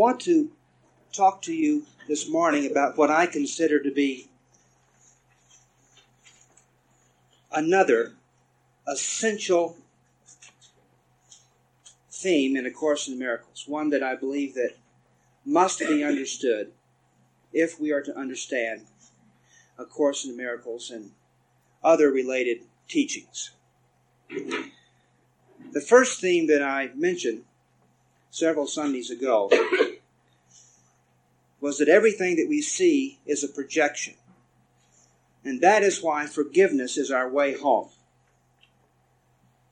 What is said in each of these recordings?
I want to talk to you this morning about what I consider to be another essential theme in A Course in Miracles, one that I believe that must be understood if we are to understand A Course in Miracles and other related teachings. The first theme that I mentioned several Sundays ago was that everything that we see is a projection. And that is why forgiveness is our way home.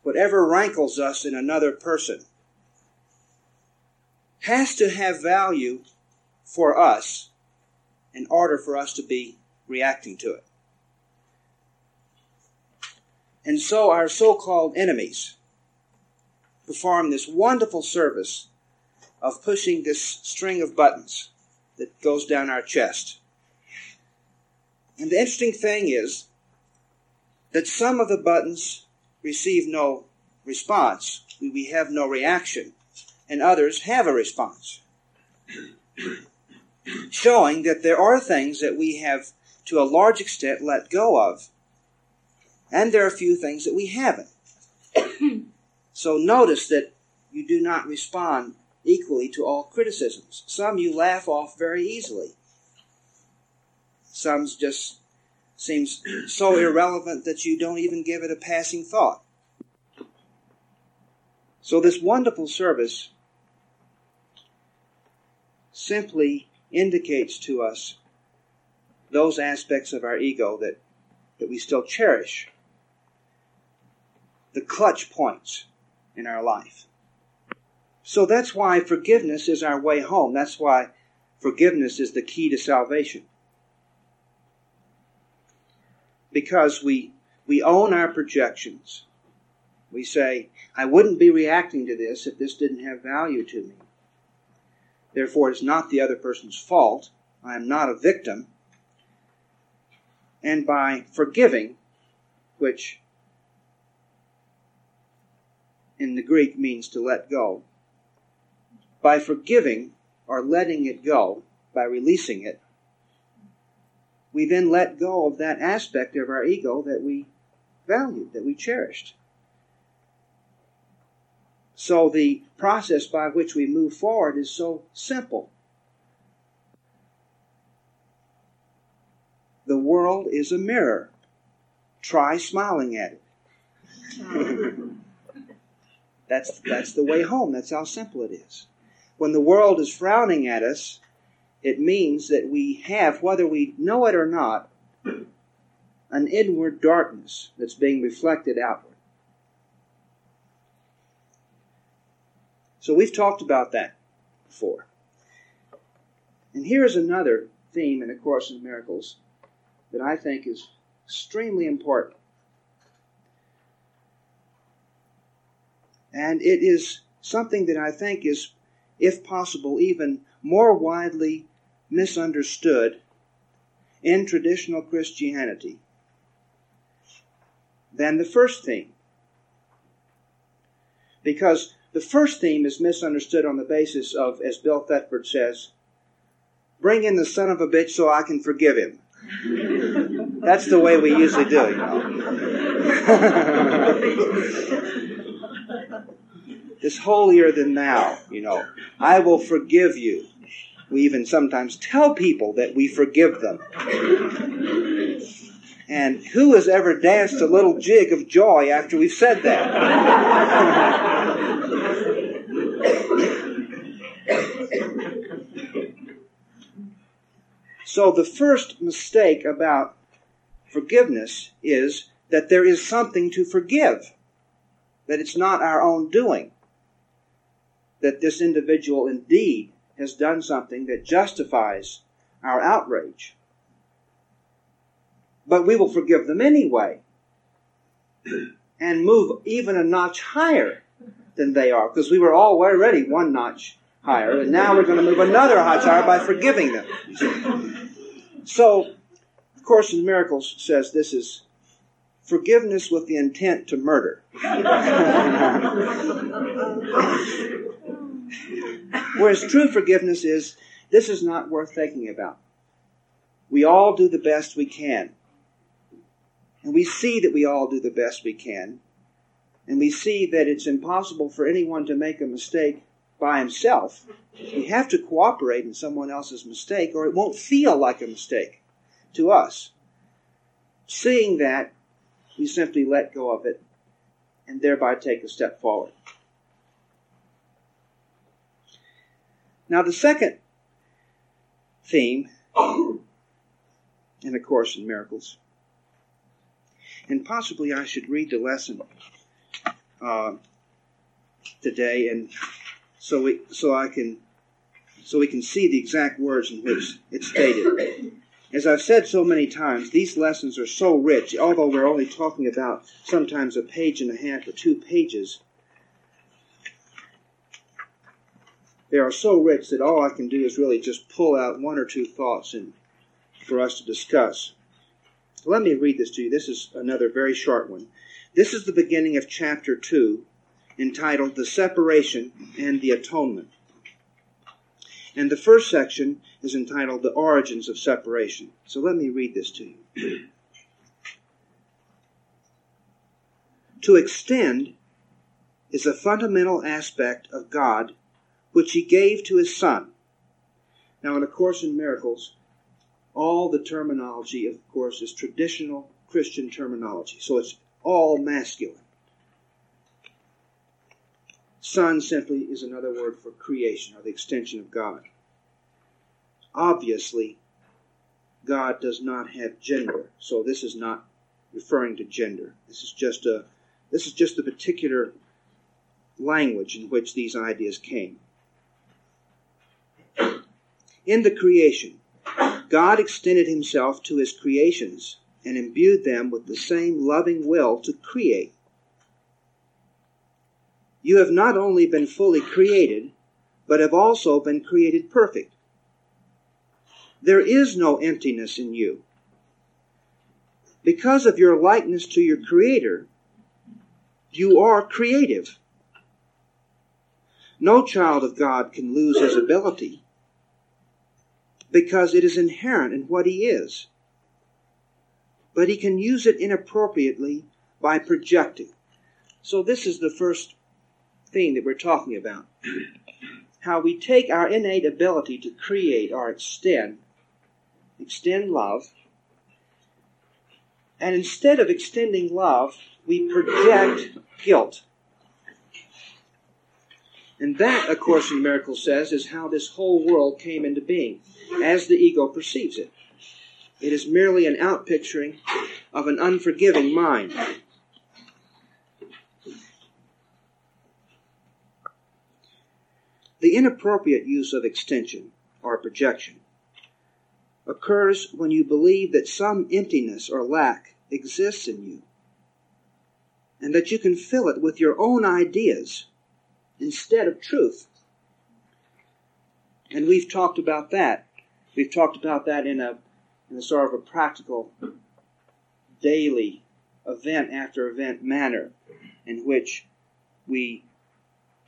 Whatever rankles us in another person has to have value for us in order for us to be reacting to it. And so our so called enemies perform this wonderful service of pushing this string of buttons that goes down our chest. And the interesting thing is that some of the buttons receive no response. We have no reaction. And others have a response. Showing that there are things that we have, to a large extent, let go of. And there are a few things that we haven't. so notice that you do not respond equally to all criticisms. Some you laugh off very easily. Some just seems so irrelevant that you don't even give it a passing thought. So this wonderful service simply indicates to us those aspects of our ego that, that we still cherish, the clutch points in our life. So that's why forgiveness is our way home. That's why forgiveness is the key to salvation. Because we, we own our projections. We say, I wouldn't be reacting to this if this didn't have value to me. Therefore, it's not the other person's fault. I am not a victim. And by forgiving, which in the Greek means to let go, by forgiving or letting it go, by releasing it, we then let go of that aspect of our ego that we valued, that we cherished. So the process by which we move forward is so simple. The world is a mirror. Try smiling at it. that's, that's the way home. That's how simple it is. When the world is frowning at us, it means that we have, whether we know it or not, an inward darkness that's being reflected outward. So we've talked about that before. And here is another theme in A Course in Miracles that I think is extremely important. And it is something that I think is if possible, even more widely misunderstood in traditional Christianity than the first theme. Because the first theme is misunderstood on the basis of, as Bill Thetford says, bring in the son of a bitch so I can forgive him. That's the way we usually do, you know. Is holier than thou, you know. I will forgive you. We even sometimes tell people that we forgive them. And who has ever danced a little jig of joy after we've said that? so the first mistake about forgiveness is that there is something to forgive, that it's not our own doing that this individual indeed has done something that justifies our outrage. But we will forgive them anyway and move even a notch higher than they are because we were already one notch higher and now we're going to move another notch higher by forgiving them. So, of course, in Miracles says this is forgiveness with the intent to murder. Whereas true forgiveness is this is not worth thinking about. We all do the best we can. And we see that we all do the best we can. And we see that it's impossible for anyone to make a mistake by himself. We have to cooperate in someone else's mistake, or it won't feel like a mistake to us. Seeing that, we simply let go of it and thereby take a step forward. Now, the second theme in A Course in Miracles, and possibly I should read the lesson uh, today, and so we so I can so we can see the exact words in which it's stated. As I've said so many times, these lessons are so rich, although we're only talking about sometimes a page and a half or two pages. They are so rich that all I can do is really just pull out one or two thoughts and for us to discuss. Let me read this to you. This is another very short one. This is the beginning of chapter 2, entitled The Separation and the Atonement. And the first section is entitled The Origins of Separation. So let me read this to you. to extend is a fundamental aspect of God which He gave to His Son. Now, in A Course in Miracles, all the terminology, of course, is traditional Christian terminology. So it's all masculine. Son simply is another word for creation or the extension of God. Obviously, God does not have gender, so this is not referring to gender. This is just a this is just a particular language in which these ideas came. In the creation, God extended himself to his creations and imbued them with the same loving will to create. You have not only been fully created, but have also been created perfect. There is no emptiness in you. Because of your likeness to your Creator, you are creative. No child of God can lose his ability because it is inherent in what he is. But he can use it inappropriately by projecting. So, this is the first thing that we're talking about. How we take our innate ability to create or extend, extend love, and instead of extending love, we project guilt. And that, of course, in Miracles says, is how this whole world came into being, as the ego perceives it. It is merely an outpicturing of an unforgiving mind. The inappropriate use of extension or projection occurs when you believe that some emptiness or lack exists in you and that you can fill it with your own ideas instead of truth. And we've talked about that. We've talked about that in a, in a sort of a practical, daily, event after event manner in which we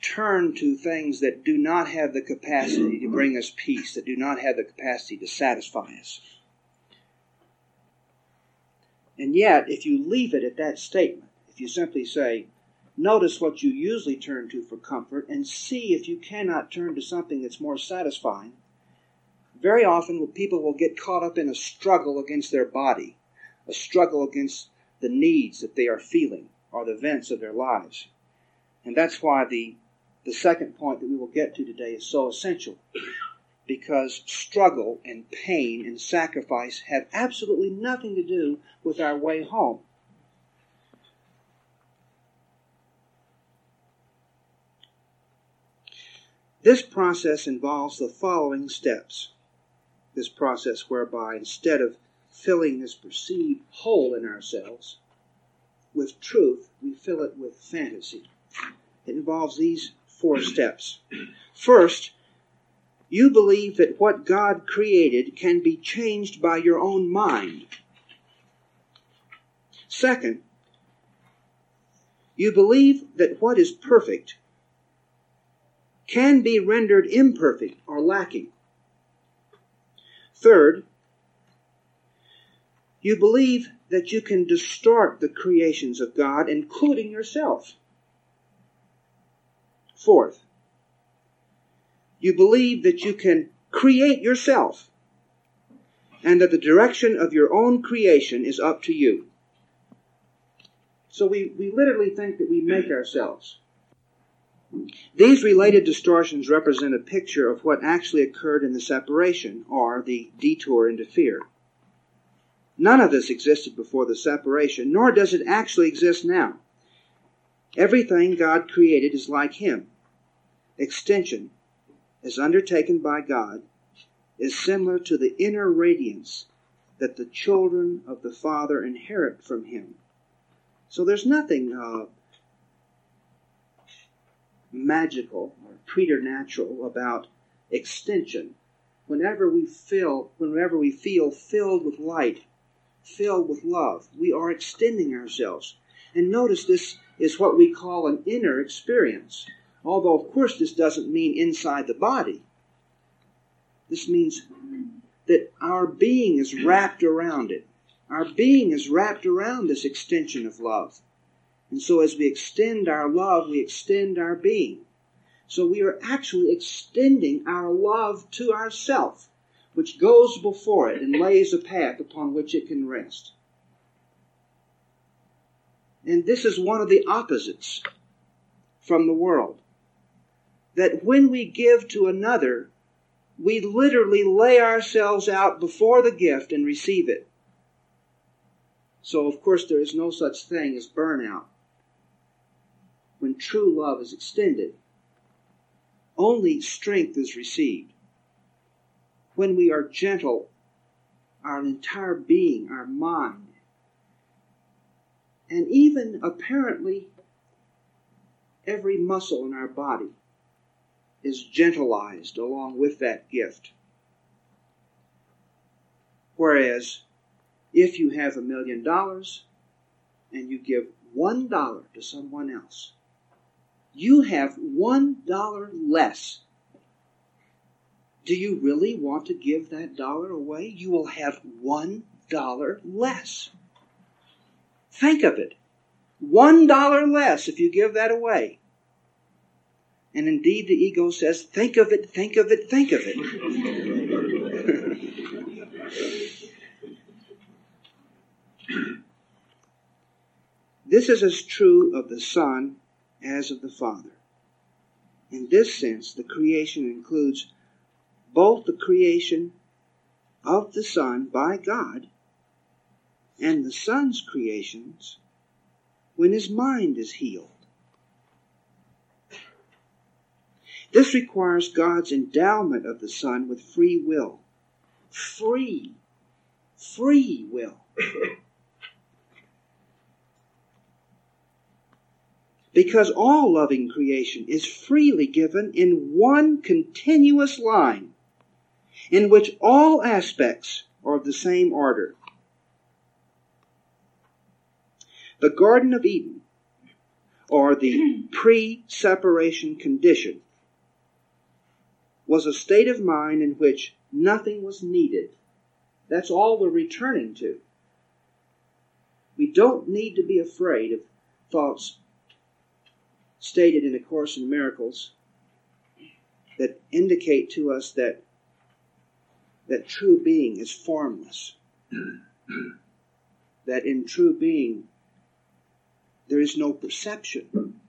turn to things that do not have the capacity to bring us peace, that do not have the capacity to satisfy us. And yet, if you leave it at that statement, if you simply say, Notice what you usually turn to for comfort and see if you cannot turn to something that's more satisfying. Very often, people will get caught up in a struggle against their body, a struggle against the needs that they are feeling or the events of their lives. And that's why the, the second point that we will get to today is so essential. Because struggle and pain and sacrifice have absolutely nothing to do with our way home. This process involves the following steps. This process whereby instead of filling this perceived hole in ourselves with truth, we fill it with fantasy. It involves these four steps. First, you believe that what God created can be changed by your own mind. Second, you believe that what is perfect can be rendered imperfect or lacking. Third, you believe that you can distort the creations of God, including yourself. Fourth, you believe that you can create yourself and that the direction of your own creation is up to you. So we, we literally think that we make ourselves. These related distortions represent a picture of what actually occurred in the separation, or the detour into fear. None of this existed before the separation, nor does it actually exist now. Everything God created is like Him. Extension, as undertaken by God, is similar to the inner radiance that the children of the Father inherit from Him. So there's nothing uh, magical or preternatural about extension. Whenever we feel, whenever we feel filled with light, filled with love, we are extending ourselves. And notice this is what we call an inner experience. Although, of course, this doesn't mean inside the body. This means that our being is wrapped around it. Our being is wrapped around this extension of love. And so as we extend our love, we extend our being. So we are actually extending our love to ourself, which goes before it and lays a path upon which it can rest. And this is one of the opposites from the world. That when we give to another, we literally lay ourselves out before the gift and receive it. So, of course, there is no such thing as burnout when true love is extended, only strength is received. When we are gentle, our entire being, our mind, and even apparently every muscle in our body is gentilized along with that gift. Whereas, if you have a million dollars and you give one dollar to someone else, you have one dollar less. Do you really want to give that dollar away? You will have one dollar less. Think of it. One dollar less if you give that away. And indeed, the ego says, think of it, think of it, think of it. this is as true of the Son as of the Father. In this sense, the creation includes both the creation of the Son by God and the Son's creations when his mind is healed. This requires God's endowment of the Son with free will. Free. Free will. because all loving creation is freely given in one continuous line in which all aspects are of the same order. The Garden of Eden, or the pre separation condition, was a state of mind in which nothing was needed. That's all we're returning to. We don't need to be afraid of thoughts stated in A Course in Miracles that indicate to us that that true being is formless. that in true being there is no perception.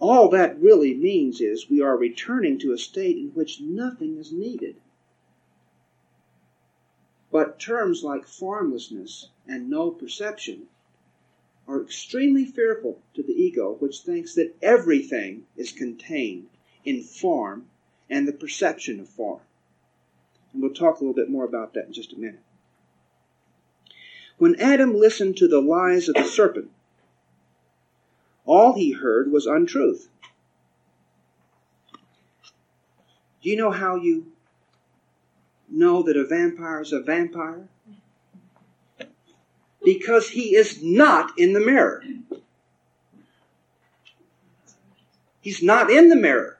All that really means is we are returning to a state in which nothing is needed. But terms like formlessness and no perception are extremely fearful to the ego, which thinks that everything is contained in form and the perception of form. And we'll talk a little bit more about that in just a minute. When Adam listened to the lies of the serpent, all he heard was untruth. Do you know how you know that a vampire is a vampire? because he is not in the mirror. He's not in the mirror.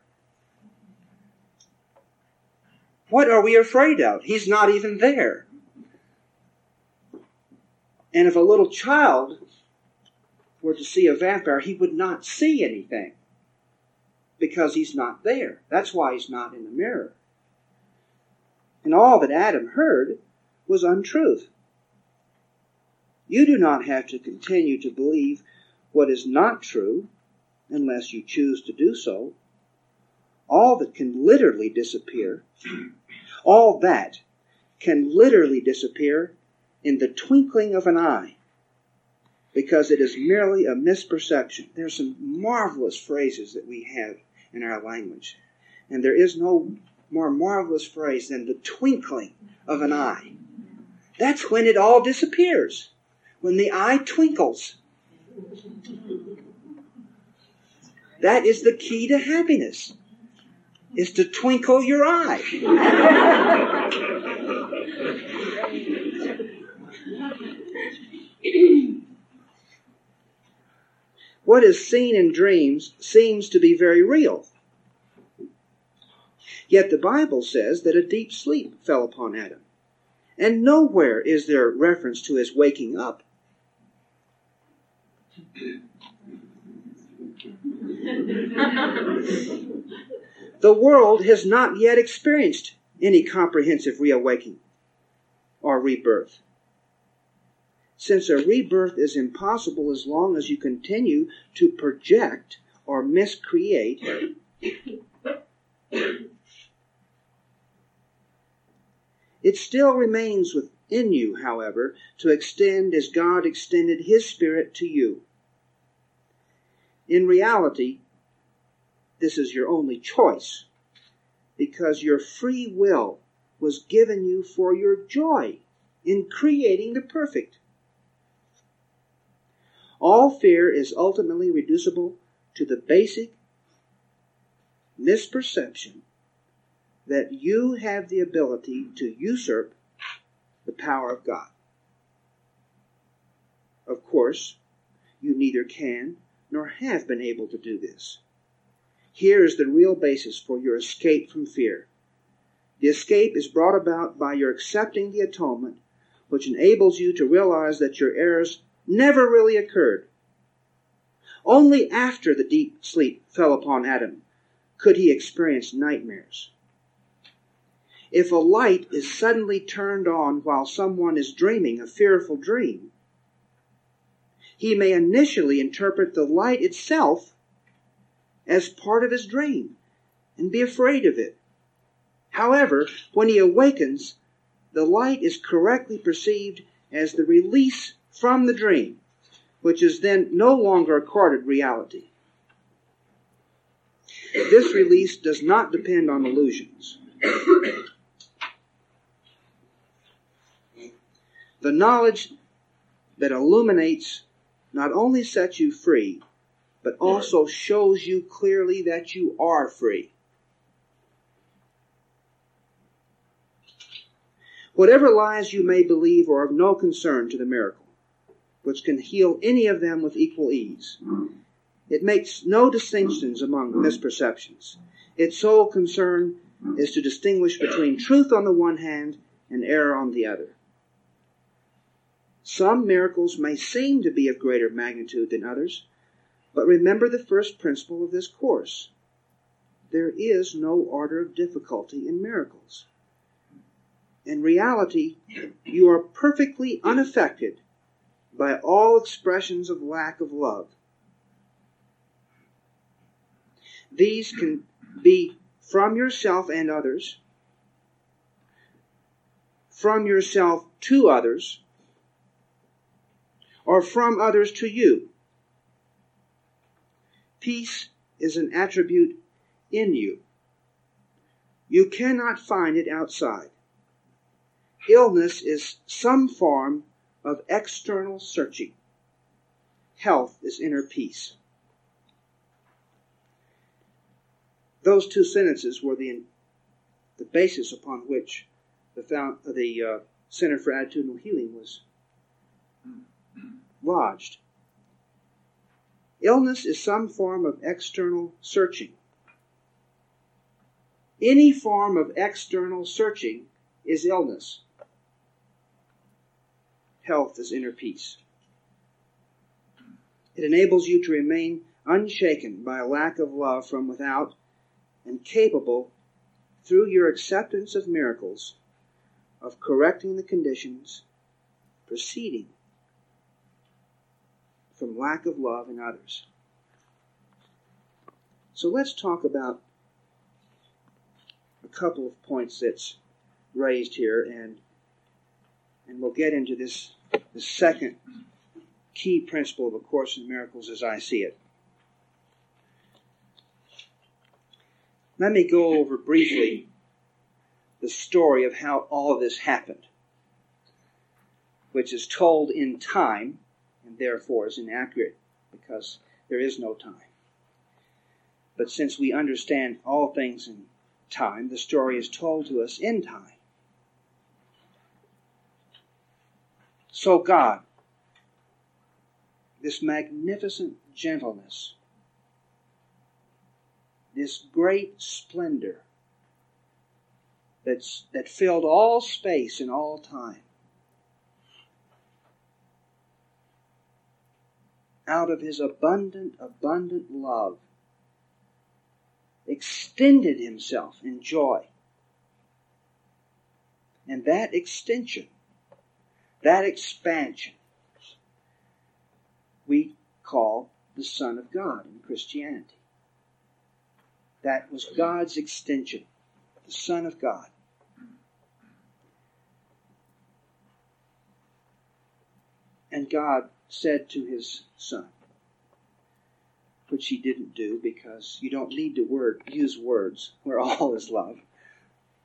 What are we afraid of? He's not even there. And if a little child were to see a vampire, he would not see anything because he's not there. That's why he's not in the mirror. And all that Adam heard was untruth. You do not have to continue to believe what is not true unless you choose to do so. All that can literally disappear, all that can literally disappear in the twinkling of an eye because it is merely a misperception. There are some marvelous phrases that we have in our language, and there is no more marvelous phrase than the twinkling of an eye. That's when it all disappears, when the eye twinkles. That is the key to happiness, is to twinkle your eye. what is seen in dreams seems to be very real. Yet the Bible says that a deep sleep fell upon Adam. And nowhere is there reference to his waking up. the world has not yet experienced any comprehensive reawakening or rebirth. Since a rebirth is impossible as long as you continue to project or miscreate It still remains within you, however, to extend as God extended His Spirit to you. In reality, this is your only choice because your free will was given you for your joy in creating the perfect. All fear is ultimately reducible to the basic misperception that you have the ability to usurp the power of God. Of course, you neither can nor have been able to do this. Here is the real basis for your escape from fear. The escape is brought about by your accepting the atonement, which enables you to realize that your errors never really occurred. Only after the deep sleep fell upon Adam could he experience nightmares. If a light is suddenly turned on while someone is dreaming a fearful dream, he may initially interpret the light itself as part of his dream and be afraid of it. However, when he awakens, the light is correctly perceived as the release from the dream, which is then no longer accorded reality. This release does not depend on illusions. The knowledge that illuminates not only sets you free, but also shows you clearly that you are free. Whatever lies you may believe are of no concern to the miracle, which can heal any of them with equal ease. It makes no distinctions among misperceptions. Its sole concern is to distinguish between truth on the one hand and error on the other. Some miracles may seem to be of greater magnitude than others, but remember the first principle of this course. There is no order of difficulty in miracles. In reality, you are perfectly unaffected by all expressions of lack of love. These can be from yourself and others, from yourself to others, or from others to you. Peace is an attribute in you. You cannot find it outside. Illness is some form of external searching. Health is inner peace. Those two sentences were the, the basis upon which the, found, the uh, Center for Attitudinal Healing was lodged. Illness is some form of external searching. Any form of external searching is illness. Health is inner peace. It enables you to remain unshaken by a lack of love from without and capable, through your acceptance of miracles, of correcting the conditions proceeding from lack of love in others. So let's talk about a couple of points that's raised here and and we'll get into this the second key principle of A Course in Miracles as I see it. Let me go over briefly the story of how all of this happened, which is told in time and therefore is inaccurate because there is no time. But since we understand all things in time, the story is told to us in time. So, God, this magnificent gentleness, this great splendor that's, that filled all space and all time, out of his abundant, abundant love, extended himself in joy. And that extension, that expansion, we call the Son of God in Christianity. That was God's extension, the Son of God. And God said to his son, which he didn't do because you don't need to word, use words where all is love,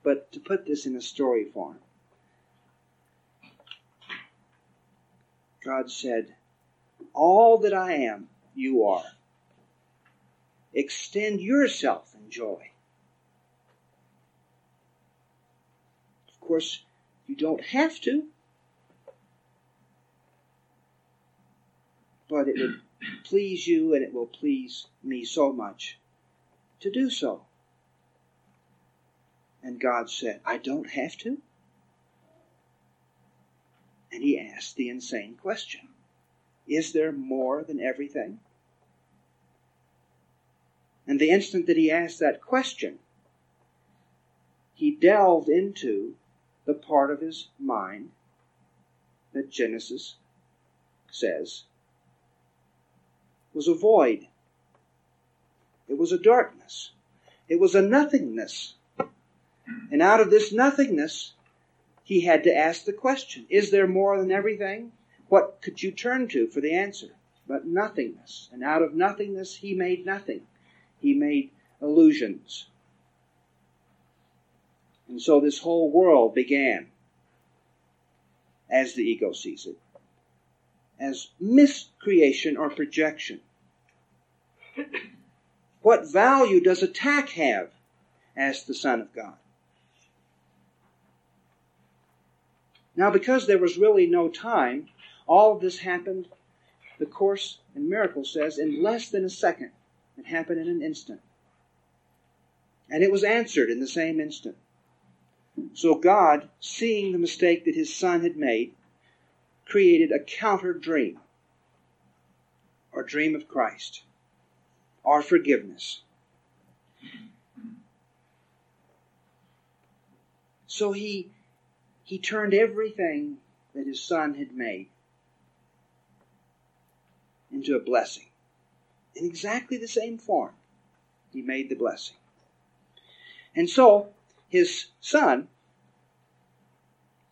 but to put this in a story form. God said, All that I am, you are. Extend yourself in joy. Of course, you don't have to. but it would please you and it will please me so much to do so. And God said, I don't have to. And he asked the insane question Is there more than everything? And the instant that he asked that question, he delved into the part of his mind that Genesis says was a void. It was a darkness. It was a nothingness. And out of this nothingness, he had to ask the question Is there more than everything? What could you turn to for the answer? But nothingness. And out of nothingness, he made nothing. He made illusions. And so this whole world began, as the ego sees it, as miscreation or projection. What value does attack have? asked the Son of God. Now, because there was really no time, all of this happened, the Course in Miracles says, in less than a second. It happened in an instant. And it was answered in the same instant. So God, seeing the mistake that his son had made, created a counter dream or dream of Christ or forgiveness. So he he turned everything that his son had made into a blessing. In exactly the same form, he made the blessing. And so his son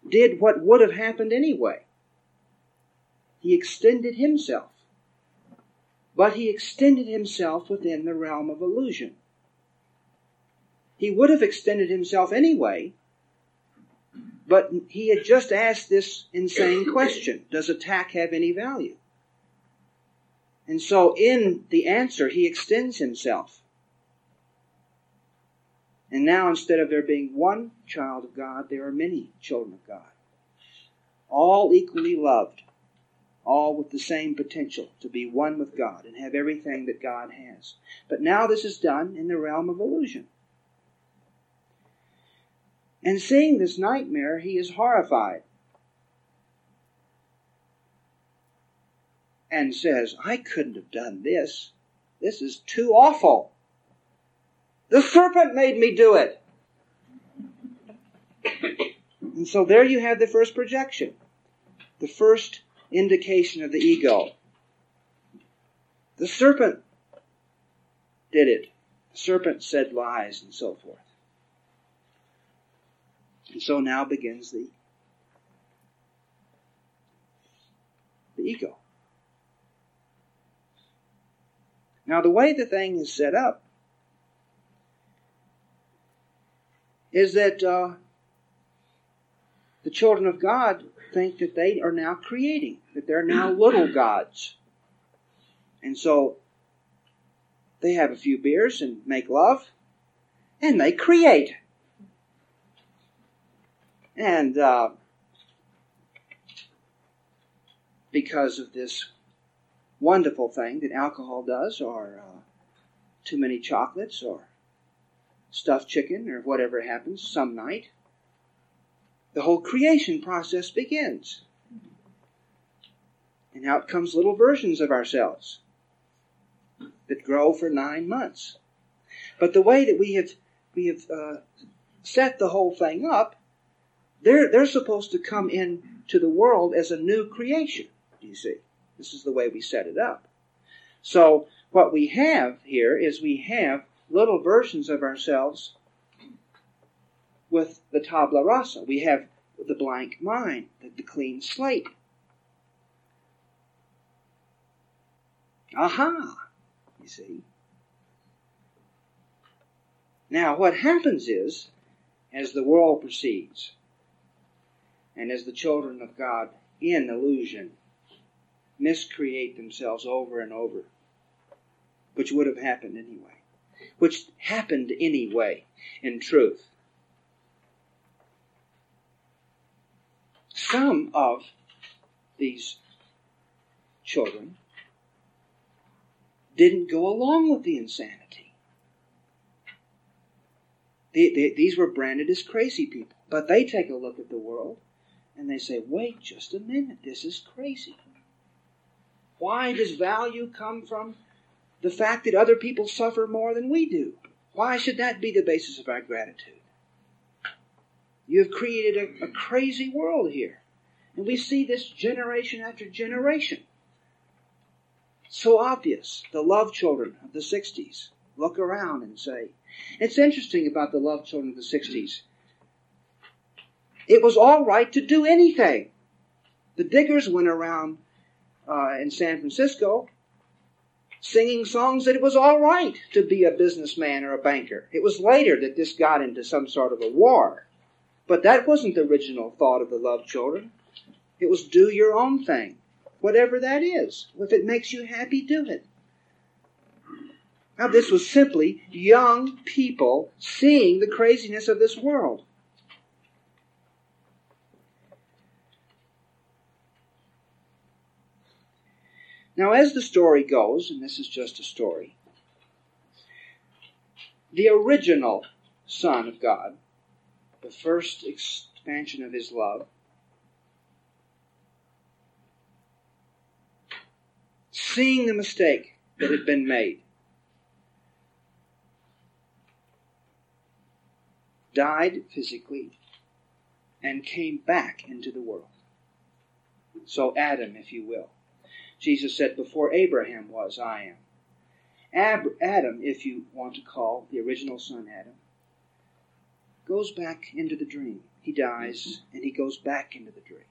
did what would have happened anyway. He extended himself. But he extended himself within the realm of illusion. He would have extended himself anyway, but he had just asked this insane question Does attack have any value? And so, in the answer, he extends himself. And now, instead of there being one child of God, there are many children of God, all equally loved all with the same potential to be one with God and have everything that God has. But now this is done in the realm of illusion. And seeing this nightmare, he is horrified and says, I couldn't have done this. This is too awful. The serpent made me do it. And so there you have the first projection, the first indication of the ego. The serpent did it. The serpent said lies and so forth. And so now begins the, the ego. Now, the way the thing is set up is that uh, the children of God think that they are now creating, that they're now little gods. And so they have a few beers and make love, and they create. And uh, because of this wonderful thing that alcohol does, or uh, too many chocolates, or stuffed chicken, or whatever happens some night, the whole creation process begins. And out comes little versions of ourselves that grow for nine months. But the way that we have we have uh, set the whole thing up, they're they're supposed to come into the world as a new creation. Do you see? This is the way we set it up. So what we have here is we have little versions of ourselves with the tabla rasa. We have the blank mind, the, the clean slate. Aha! You see. Now, what happens is, as the world proceeds, and as the children of God in illusion miscreate themselves over and over, which would have happened anyway, which happened anyway in truth. some of these children didn't go along with the insanity. They, they, these were branded as crazy people. But they take a look at the world and they say, wait just a minute, this is crazy. Why does value come from the fact that other people suffer more than we do? Why should that be the basis of our gratitude? You have created a, a crazy world here. And we see this generation after generation. So obvious. The love children of the 60s look around and say, it's interesting about the love children of the 60s. It was all right to do anything. The diggers went around uh, in San Francisco singing songs that it was all right to be a businessman or a banker. It was later that this got into some sort of a war. But that wasn't the original thought of the love children. It was do your own thing, whatever that is. If it makes you happy, do it. Now, this was simply young people seeing the craziness of this world. Now, as the story goes, and this is just a story, the original Son of God the first expansion of his love. Seeing the mistake that had been made, died physically and came back into the world. So, Adam, if you will. Jesus said, Before Abraham was, I am. Ab- Adam, if you want to call the original son Adam, goes back into the dream. He dies and he goes back into the dream.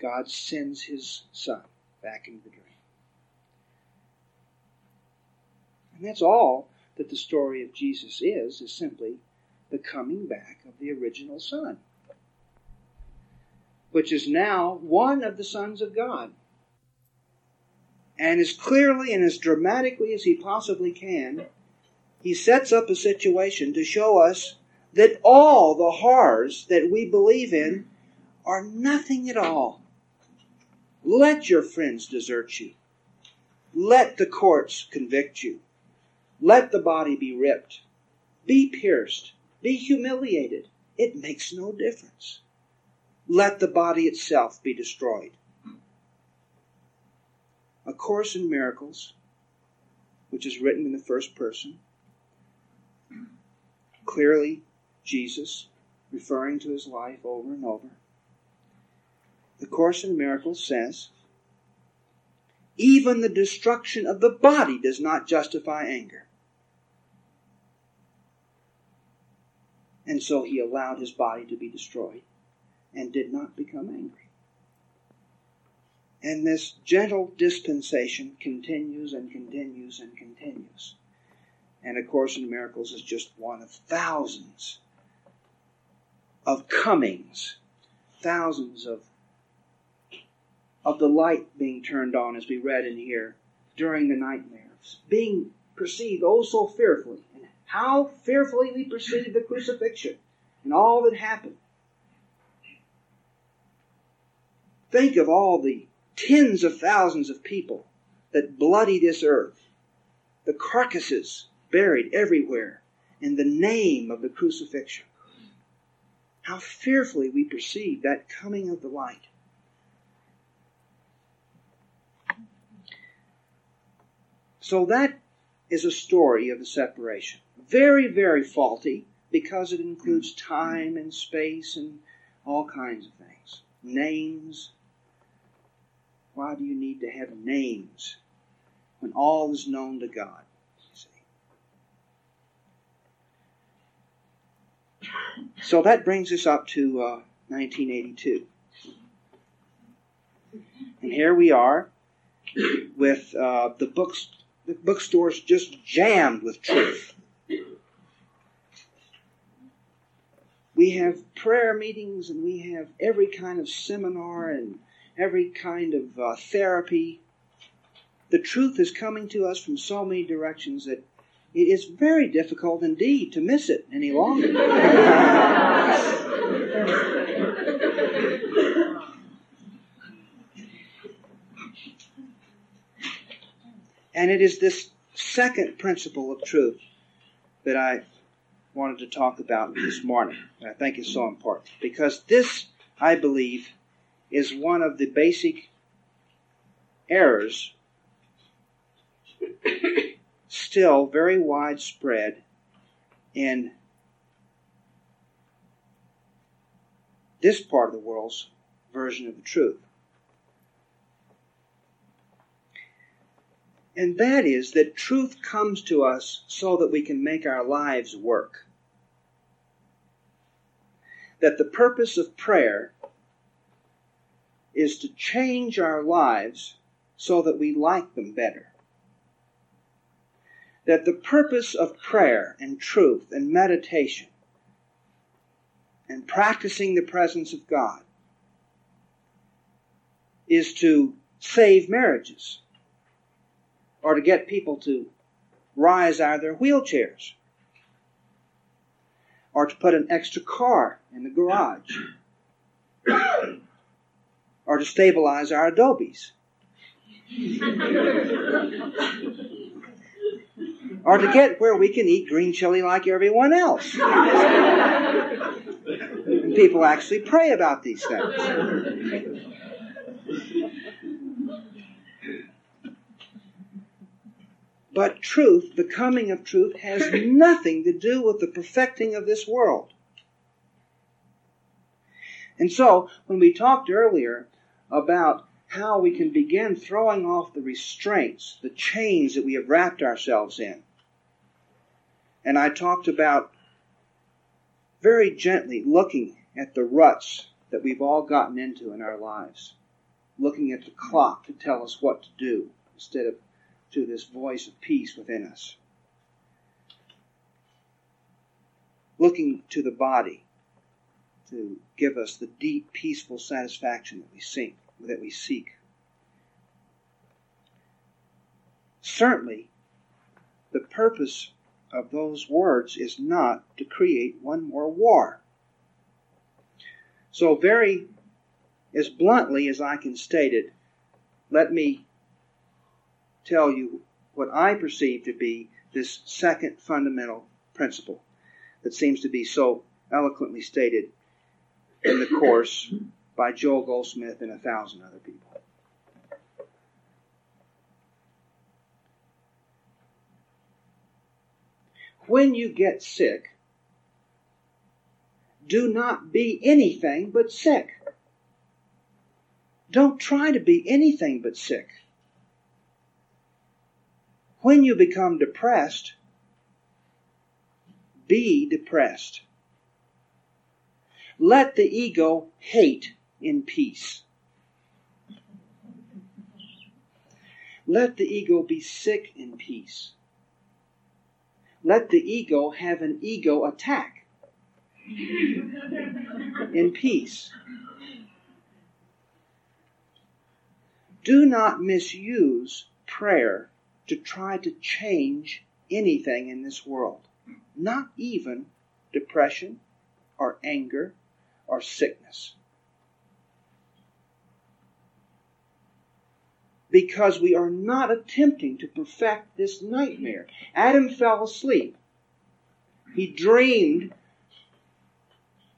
God sends his son back into the dream. And that's all that the story of Jesus is, is simply the coming back of the original son, which is now one of the sons of God. And as clearly and as dramatically as he possibly can, he sets up a situation to show us that all the horrors that we believe in are nothing at all. Let your friends desert you. Let the courts convict you. Let the body be ripped. Be pierced. Be humiliated. It makes no difference. Let the body itself be destroyed. A Course in Miracles, which is written in the first person, clearly Jesus referring to his life over and over. The Course in Miracles says, even the destruction of the body does not justify anger. And so he allowed his body to be destroyed and did not become angry. And this gentle dispensation continues and continues and continues. And A Course in Miracles is just one of thousands of comings, thousands of, of the light being turned on, as we read in here, during the nightmares, being perceived oh so fearfully, and how fearfully we perceive the crucifixion and all that happened. Think of all the tens of thousands of people that bloody this earth, the carcasses buried everywhere in the name of the crucifixion. How fearfully we perceive that coming of the light. So that is a story of the separation. Very, very faulty because it includes time and space and all kinds of things. Names. Why do you need to have names when all is known to God? So that brings us up to uh, 1982. And here we are with uh, the books, the bookstores just jammed with truth. We have prayer meetings and we have every kind of seminar and every kind of uh, therapy. The truth is coming to us from so many directions that it is very difficult indeed to miss it any longer. and it is this second principle of truth that I wanted to talk about this morning. And I think is so important because this, I believe, is one of the basic errors still very widespread in this part of the world's version of the truth. And that is that truth comes to us so that we can make our lives work. That the purpose of prayer is to change our lives so that we like them better. That the purpose of prayer and truth and meditation and practicing the presence of God is to save marriages or to get people to rise out of their wheelchairs or to put an extra car in the garage or to stabilize our adobes or to get where we can eat green chili like everyone else. and people actually pray about these things. But truth, the coming of truth, has nothing to do with the perfecting of this world. And so, when we talked earlier about how we can begin throwing off the restraints, the chains that we have wrapped ourselves in, and I talked about very gently looking at the ruts that we've all gotten into in our lives, looking at the clock to tell us what to do instead of to this voice of peace within us. Looking to the body to give us the deep, peaceful satisfaction that we seek. That we seek. Certainly, the purpose of those words is not to create one more war. So, very as bluntly as I can state it, let me tell you what I perceive to be this second fundamental principle that seems to be so eloquently stated in the course by Joel Goldsmith and a thousand other people. When you get sick, do not be anything but sick. Don't try to be anything but sick. When you become depressed, be depressed. Let the ego hate in peace. Let the ego be sick in peace. Let the ego have an ego attack in peace. Do not misuse prayer to try to change anything in this world, not even depression or anger or sickness. Because we are not attempting to perfect this nightmare. Adam fell asleep. He dreamed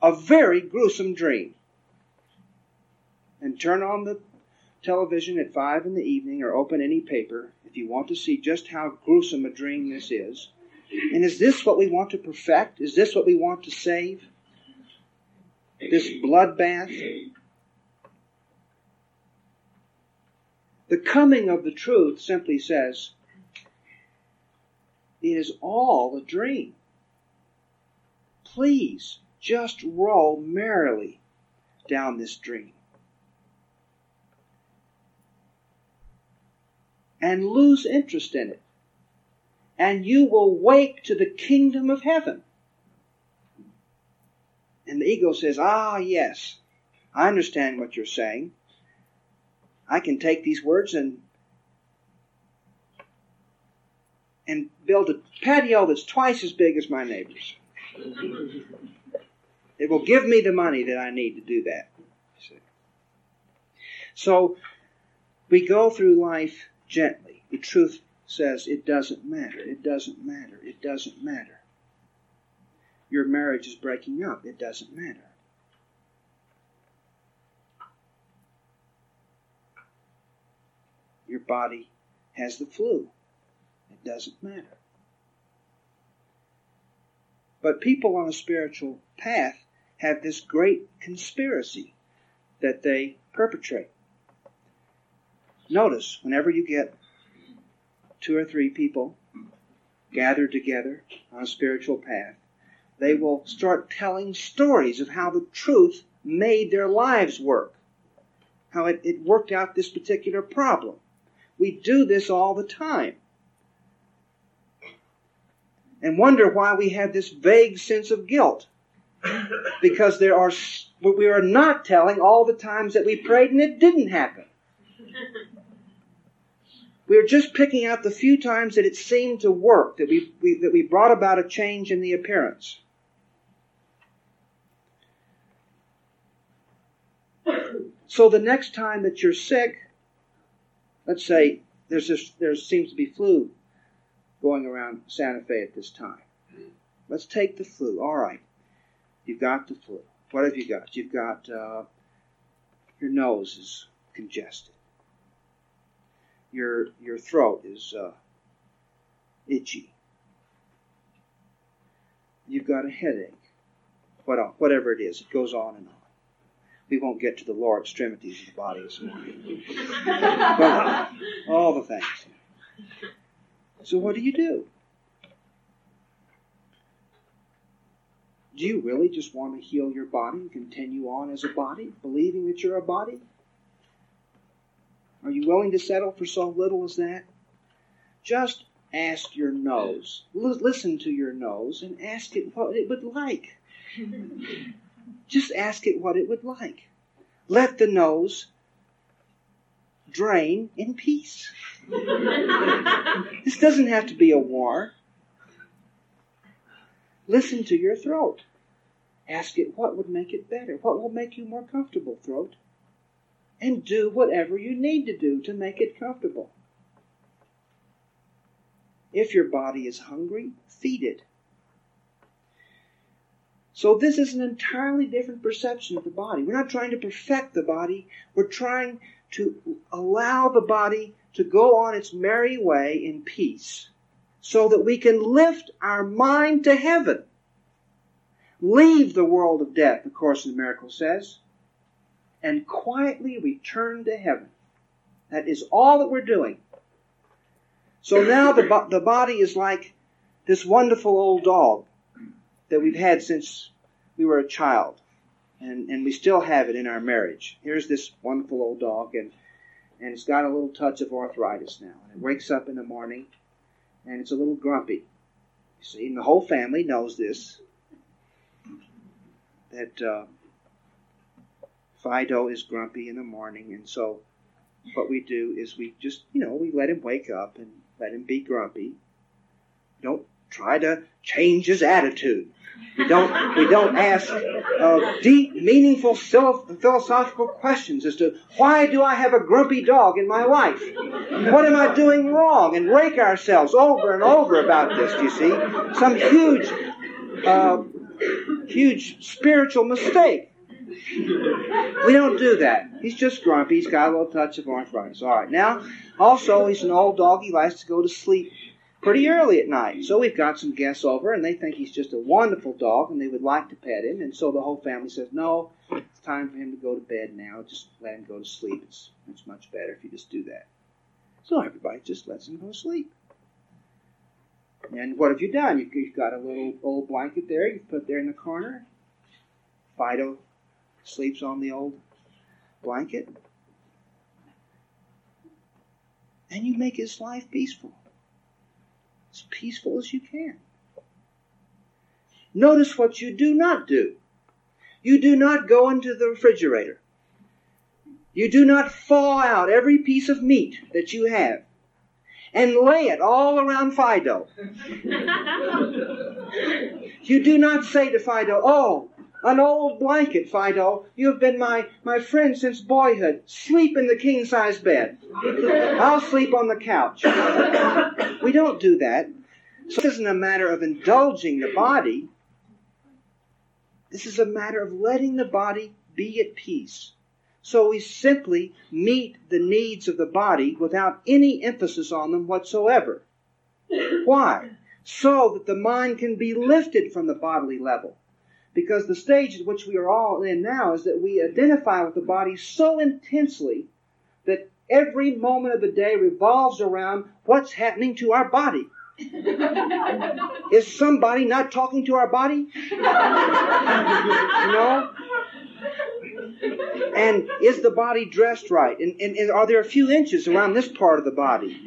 a very gruesome dream. And turn on the television at 5 in the evening or open any paper if you want to see just how gruesome a dream this is. And is this what we want to perfect? Is this what we want to save? This bloodbath? The coming of the truth simply says it is all a dream. Please just roll merrily down this dream. And lose interest in it. And you will wake to the kingdom of heaven. And the ego says, Ah, yes, I understand what you're saying. I can take these words and and build a patio that's twice as big as my neighbor's. it will give me the money that I need to do that. So we go through life gently. The truth says it doesn't matter. It doesn't matter. It doesn't matter. Your marriage is breaking up. It doesn't matter. Your body has the flu. It doesn't matter. But people on a spiritual path have this great conspiracy that they perpetrate. Notice, whenever you get two or three people gathered together on a spiritual path, they will start telling stories of how the truth made their lives work, how it, it worked out this particular problem. We do this all the time. And wonder why we have this vague sense of guilt. Because there are, we are not telling all the times that we prayed and it didn't happen. We are just picking out the few times that it seemed to work, that we, we, that we brought about a change in the appearance. So the next time that you're sick, let's say there's this, there seems to be flu going around Santa Fe at this time. Let's take the flu. All right, you've got the flu. What have you got? You've got uh, your nose is congested your your throat is uh, itchy. You've got a headache. What else? Whatever it is, it goes on and on. We won't get to the lower extremities of the body this morning. but all the things. So what do you do? Do you really just want to heal your body and continue on as a body, believing that you're a body? Are you willing to settle for so little as that? Just ask your nose. L- listen to your nose and ask it what it would like. Just ask it what it would like. Let the nose drain in peace. this doesn't have to be a war. Listen to your throat. Ask it what would make it better. What will make you more comfortable, throat? And do whatever you need to do to make it comfortable. If your body is hungry, feed it. So this is an entirely different perception of the body. We're not trying to perfect the body. We're trying to allow the body to go on its merry way in peace so that we can lift our mind to heaven. Leave the world of death, the Course in Miracles says, and quietly return to heaven. That is all that we're doing. So now the, the body is like this wonderful old dog that we've had since we were a child. And, and we still have it in our marriage. Here's this wonderful old dog, and, and it's got a little touch of arthritis now. And it wakes up in the morning, and it's a little grumpy. You see, and the whole family knows this that uh, Fido is grumpy in the morning, and so what we do is we just, you know, we let him wake up and let him be grumpy. Don't try to change his attitude. We don't, we don't ask uh, deep, meaningful philosophical questions as to why do I have a grumpy dog in my life? What am I doing wrong? And rake ourselves over and over about this, you see? Some huge, uh, huge spiritual mistake. We don't do that. He's just grumpy. He's got a little touch of arthritis. All right. Now, also, he's an old dog. He likes to go to sleep pretty early at night. So we've got some guests over, and they think he's just a wonderful dog, and they would like to pet him. And so the whole family says, "No, it's time for him to go to bed now. Just let him go to sleep. It's it's much better if you just do that." So everybody just lets him go to sleep. And what have you done? You've got a little old blanket there. You put there in the corner. Fido sleeps on the old blanket. And you make his life peaceful. As peaceful as you can. Notice what you do not do. You do not go into the refrigerator. You do not thaw out every piece of meat that you have and lay it all around Fido. you do not say to Fido, Oh, an old blanket, Fido. You have been my, my friend since boyhood. Sleep in the king size bed. I'll sleep on the couch. we don't do that. So this isn't a matter of indulging the body. This is a matter of letting the body be at peace. So we simply meet the needs of the body without any emphasis on them whatsoever. Why? So that the mind can be lifted from the bodily level. Because the stage at which we are all in now is that we identify with the body so intensely that every moment of the day revolves around what's happening to our body. is somebody not talking to our body? know? And is the body dressed right? And, and, and, are there a few inches around this part of the body?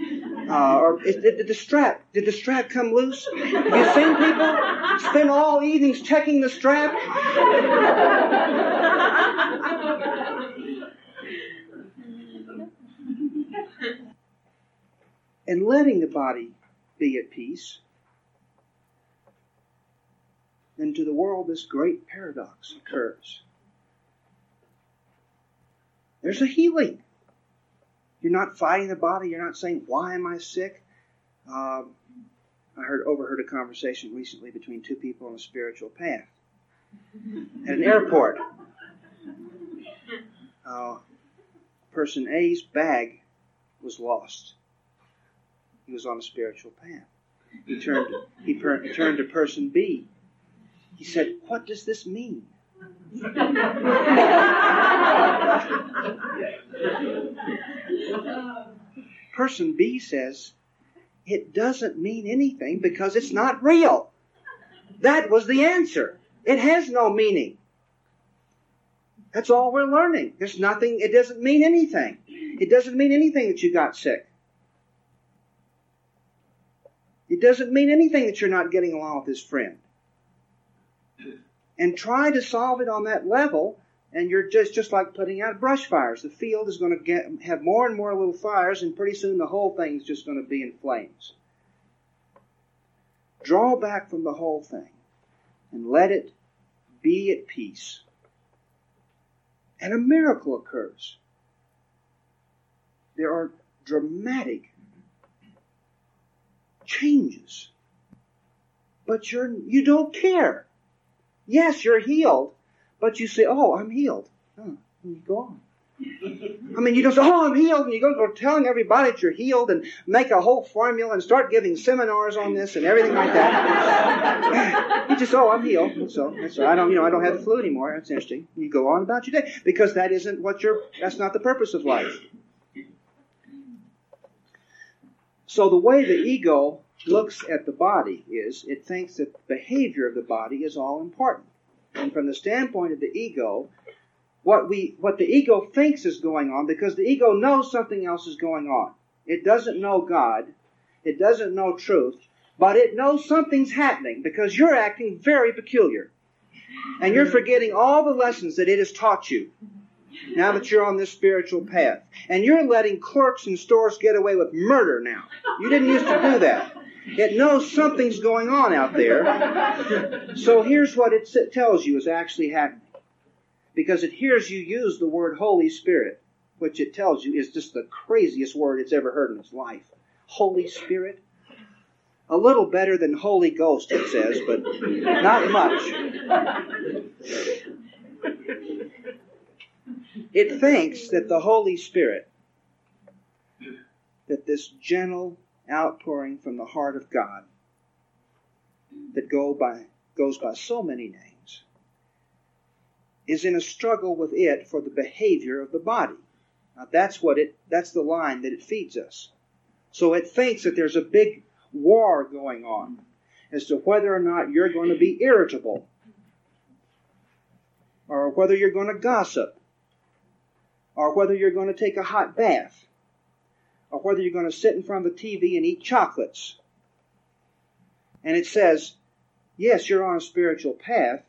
Uh, or is, did, did, the strap did the strap come loose? Have you seen people spend all evenings checking the strap? and letting the body be at peace. Then to the world this great paradox occurs. There's a healing. You're not fighting the body. You're not saying, "Why am I sick?" Um, I heard overheard a conversation recently between two people on a spiritual path at an airport. Uh, person A's bag was lost. He was on a spiritual path. He turned. He, per, he turned to person B. He said, "What does this mean?" Person B says, it doesn't mean anything because it's not real. That was the answer. It has no meaning. That's all we're learning. There's nothing, it doesn't mean anything. It doesn't mean anything that you got sick. It doesn't mean anything that you're not getting along with this friend and try to solve it on that level and you're just just like putting out brush fires. The field is going to get have more and more little fires, and pretty soon the whole thing's just going to be in flames. Draw back from the whole thing and let it be at peace. And a miracle occurs. there are dramatic changes. But you're you don't care. Yes, you're healed, but you say, "Oh, I'm healed." Oh, you go on. I mean, you don't say, "Oh, I'm healed," and you go, telling everybody that you're healed and make a whole formula and start giving seminars on this and everything like that. you just, "Oh, I'm healed." So that's I don't, you know, I don't have the flu anymore. That's interesting. You go on about your day because that isn't what your that's not the purpose of life. So the way the ego looks at the body is it thinks that the behavior of the body is all important. And from the standpoint of the ego, what we what the ego thinks is going on because the ego knows something else is going on. It doesn't know God, it doesn't know truth, but it knows something's happening because you're acting very peculiar. And you're forgetting all the lessons that it has taught you now that you're on this spiritual path. And you're letting clerks in stores get away with murder now. You didn't used to do that. It knows something's going on out there. So here's what it tells you is actually happening. Because it hears you use the word Holy Spirit, which it tells you is just the craziest word it's ever heard in its life. Holy Spirit. A little better than Holy Ghost, it says, but not much. It thinks that the Holy Spirit, that this gentle, outpouring from the heart of God that go by, goes by so many names is in a struggle with it for the behavior of the body. Now that's what it that's the line that it feeds us. So it thinks that there's a big war going on as to whether or not you're going to be irritable or whether you're going to gossip or whether you're going to take a hot bath or whether you're going to sit in front of the TV and eat chocolates. And it says, yes, you're on a spiritual path.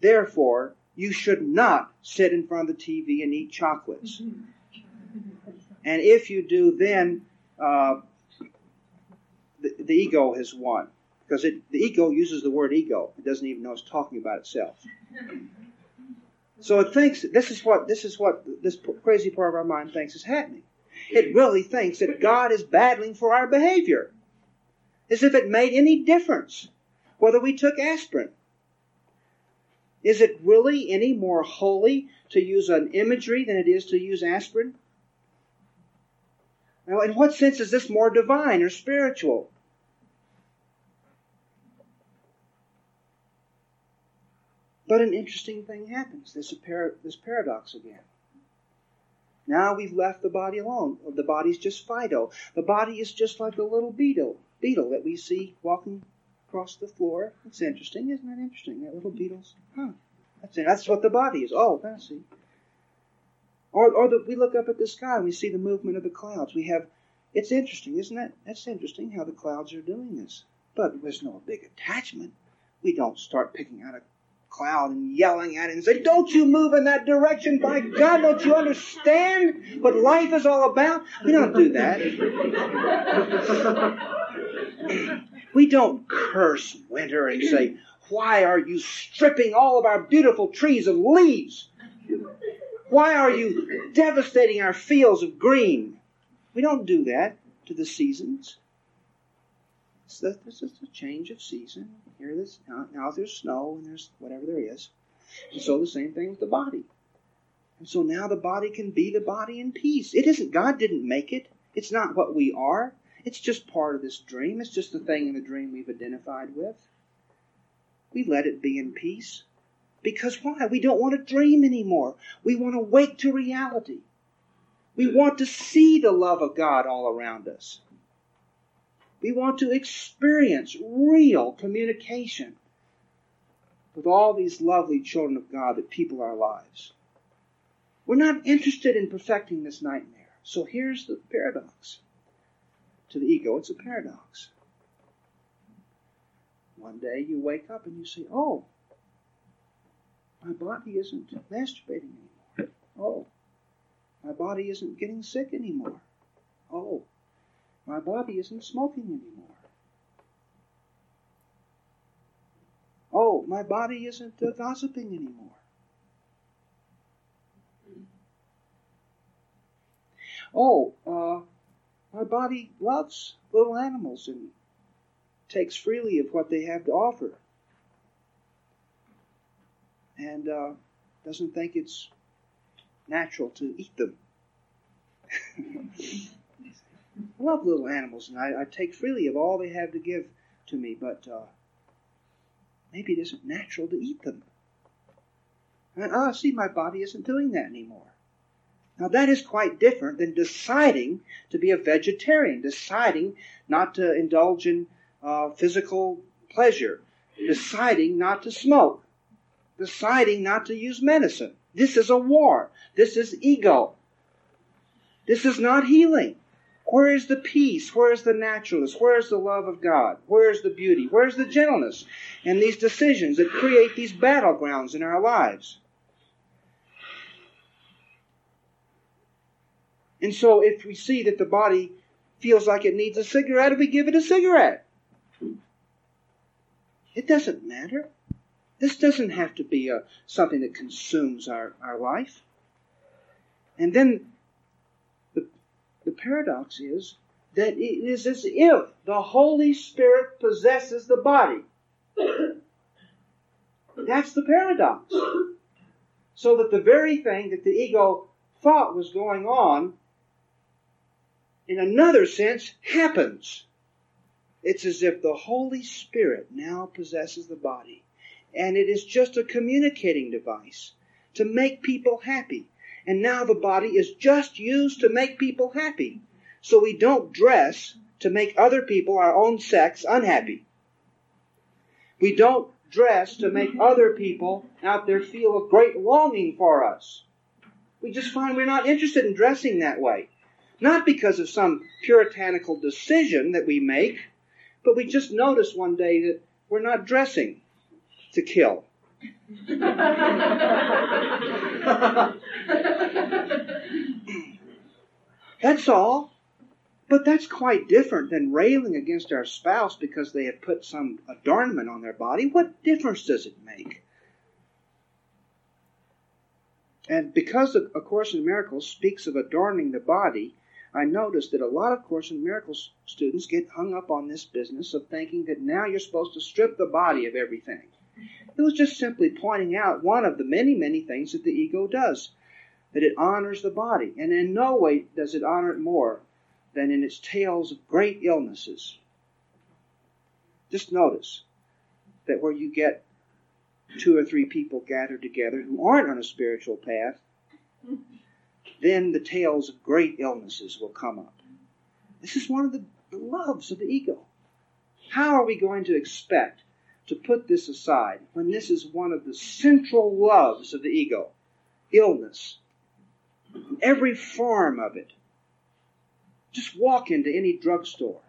Therefore, you should not sit in front of the TV and eat chocolates. And if you do, then uh, the, the, ego has won. Because it, the ego uses the word ego. It doesn't even know it's talking about itself. So it thinks this is what this is what this crazy part of our mind thinks is happening. It really thinks that God is battling for our behavior. As if it made any difference whether we took aspirin. Is it really any more holy to use an imagery than it is to use aspirin? Now, in what sense is this more divine or spiritual? But an interesting thing happens. There's par- this paradox again. Now we've left the body alone. The body's just Fido. The body is just like a little beetle, beetle that we see walking across the floor. It's interesting, isn't that interesting? That little beetles. Huh. That's it. That's what the body is. Oh, see. Or, or the, we look up at the sky and we see the movement of the clouds. We have. It's interesting, isn't it? That's interesting how the clouds are doing this. But there's no big attachment. We don't start picking out a cloud and yelling at it and say, Don't you move in that direction. By God, don't you understand what life is all about? We don't do that. we don't curse winter and say, Why are you stripping all of our beautiful trees of leaves? Why are you devastating our fields of green? We don't do that to the seasons. So this is a change of season. Here this now, now there's snow and there's whatever there is. And so the same thing with the body. And so now the body can be the body in peace. It isn't God didn't make it. It's not what we are. It's just part of this dream. It's just the thing in the dream we've identified with. We let it be in peace. Because why? We don't want to dream anymore. We want to wake to reality. We want to see the love of God all around us. We want to experience real communication with all these lovely children of God that people our lives. We're not interested in perfecting this nightmare. So here's the paradox. To the ego, it's a paradox. One day you wake up and you say, Oh, my body isn't masturbating anymore. Oh, my body isn't getting sick anymore. Oh, my body isn't smoking anymore. Oh, my body isn't uh, gossiping anymore. oh, uh, my body loves little animals and takes freely of what they have to offer. And uh, doesn't think it's natural to eat them. I love little animals and I, I, take freely of all they have to give to me, but uh, maybe it isn't natural to eat them. And, see, my body isn't doing that anymore. Now, that is quite different than deciding to be a vegetarian, deciding not to indulge in uh, physical pleasure, deciding not to smoke, deciding not to use medicine. This is a war. This is ego. This is not healing. Where is the peace? Where is the naturalness? Where is the love of God? Where is the beauty? Where is the gentleness? And these decisions that create these battlegrounds in our lives. And so if we see that the body feels like it needs a cigarette, we give it a cigarette. It doesn't matter. This doesn't have to be a, something that consumes our, our life. And then the, the paradox is that it is as if the Holy Spirit possesses the body. That's the paradox. So that the very thing that the ego thought was going on, in another sense, happens. It's as if the Holy Spirit now possesses the body. And it is just a communicating device to make people happy. And now the body is just used to make people happy. So we don't dress to make other people, our own sex, unhappy. We don't dress to make other people out there feel a great longing for us. We just find we're not interested in dressing that way. Not because of some puritanical decision that we make, but we just notice one day that we're not dressing to kill. that's all. But that's quite different than railing against our spouse because they have put some adornment on their body. What difference does it make? And because A Course in Miracles speaks of adorning the body, I noticed that a lot of Course in Miracles students get hung up on this business of thinking that now you're supposed to strip the body of everything. It was just simply pointing out one of the many, many things that the ego does. That it honors the body. And in no way does it honor it more than in its tales of great illnesses. Just notice that where you get two or three people gathered together who aren't on a spiritual path, then the tales of great illnesses will come up. This is one of the loves of the ego. How are we going to expect to put this aside when this is one of the central loves of the ego? Illness. Every form of it. Just walk into any drugstore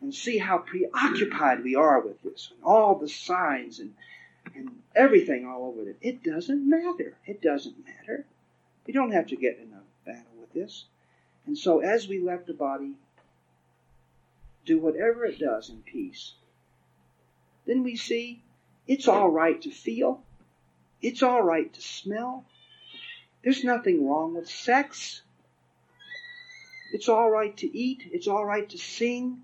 and see how preoccupied we are with this and all the signs and, and everything all over it. It doesn't matter. It doesn't matter. We don't have to get in a battle with this. And so as we let the body do whatever it does in peace, then we see it's all right to feel, it's all right to smell. There's nothing wrong with sex. It's all right to eat, it's all right to sing.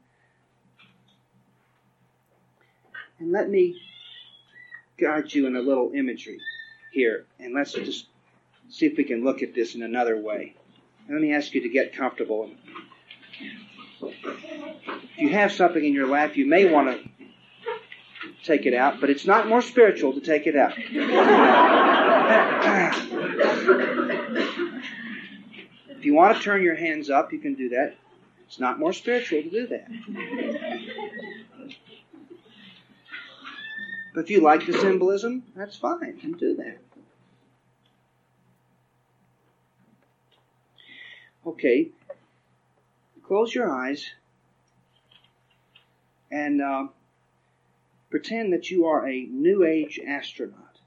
And let me guide you in a little imagery here, and let's just see if we can look at this in another way. Let me ask you to get comfortable. If you have something in your lap, you may want to take it out, but it's not more spiritual to take it out. if you want to turn your hands up, you can do that. It's not more spiritual to do that. But if you like the symbolism, that's fine. You can do that. Okay, close your eyes and uh, pretend that you are a New Age astronaut.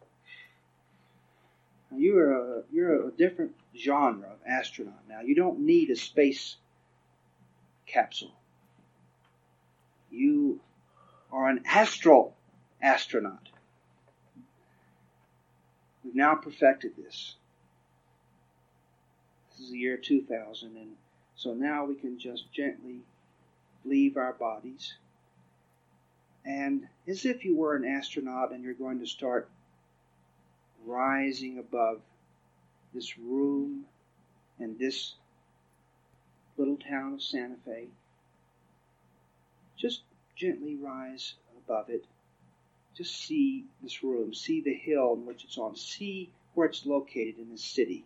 Now, you are a, you're a different genre of astronaut now. You don't need a space capsule. You are an astral astronaut. We've now perfected this This is the year 2000, and so now we can just gently leave our bodies. And as if you were an astronaut and you're going to start rising above this room and this little town of Santa Fe, just gently rise above it. Just see this room, see the hill in which it's on, see where it's located in the city.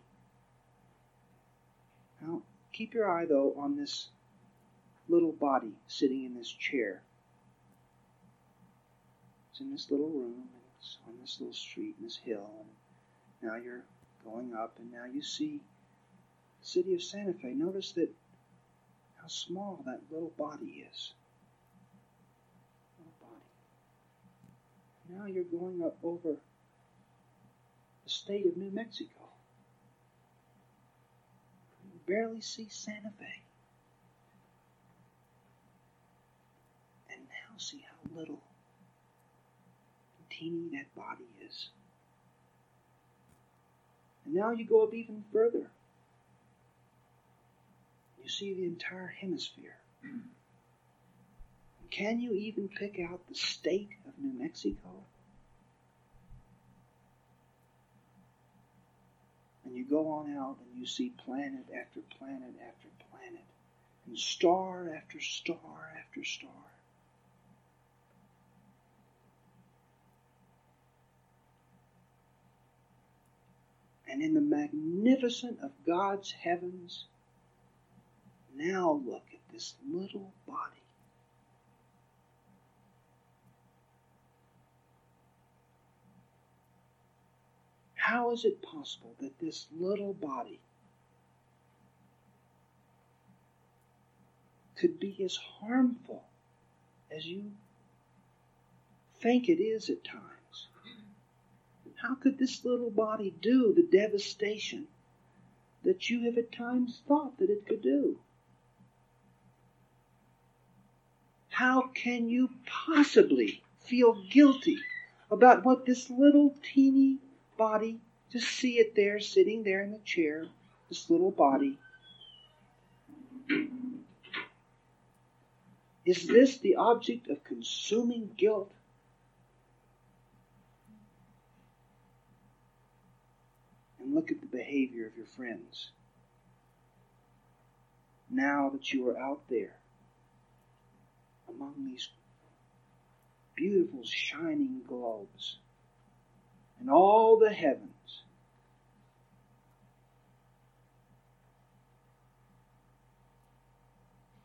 Now, keep your eye, though, on this little body sitting in this chair. It's in this little room, and it's on this little street, and this hill, and now you're going up, and now you see the city of Santa Fe. Notice that how small that little body is. Now you're going up over the state of New Mexico. You barely see Santa Fe. And now see how little teeny that body is. And now you go up even further. You see the entire hemisphere. Can you even pick out the state of New Mexico? And you go on out and you see planet after planet after planet, and star after star after star. And in the magnificence of God's heavens, now look at this little body How is it possible that this little body could be as harmful as you think it is at times? How could this little body do the devastation that you have at times thought that it could do? How can you possibly feel guilty about what this little teeny body, just see it there, sitting there in the chair, this little body. Is this the object of consuming guilt? Look at the behavior of your friends. Now that you are out there among these beautiful shining globes, and all the heavens.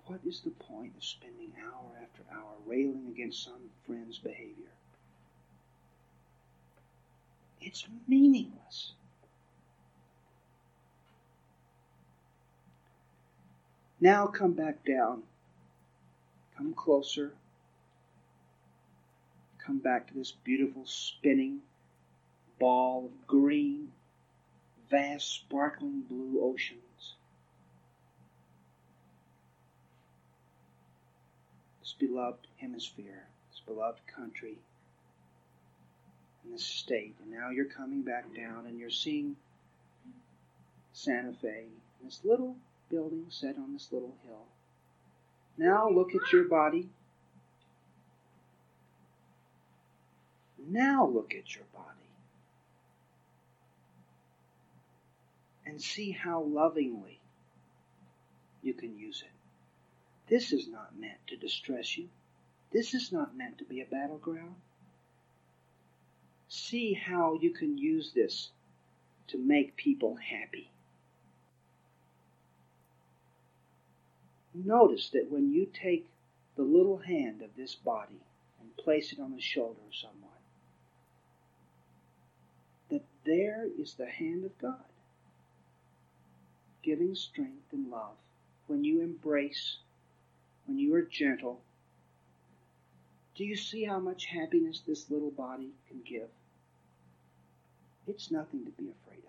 What is the point of spending hour after hour railing against some friend's behavior? It's meaningless. Now come back down. Come closer. Come back to this beautiful spinning ball of green, vast, sparkling blue oceans. This beloved hemisphere, this beloved country, and this state. And now you're coming back down and you're seeing Santa Fe, this little building set on this little hill. Now look at your body. Now look at your body. and see how lovingly you can use it. This is not meant to distress you. This is not meant to be a battleground. See how you can use this to make people happy. Notice that when you take the little hand of this body and place it on the shoulder of someone, that there is the hand of God giving strength and love, when you embrace, when you are gentle, do you see how much happiness this little body can give? It's nothing to be afraid of.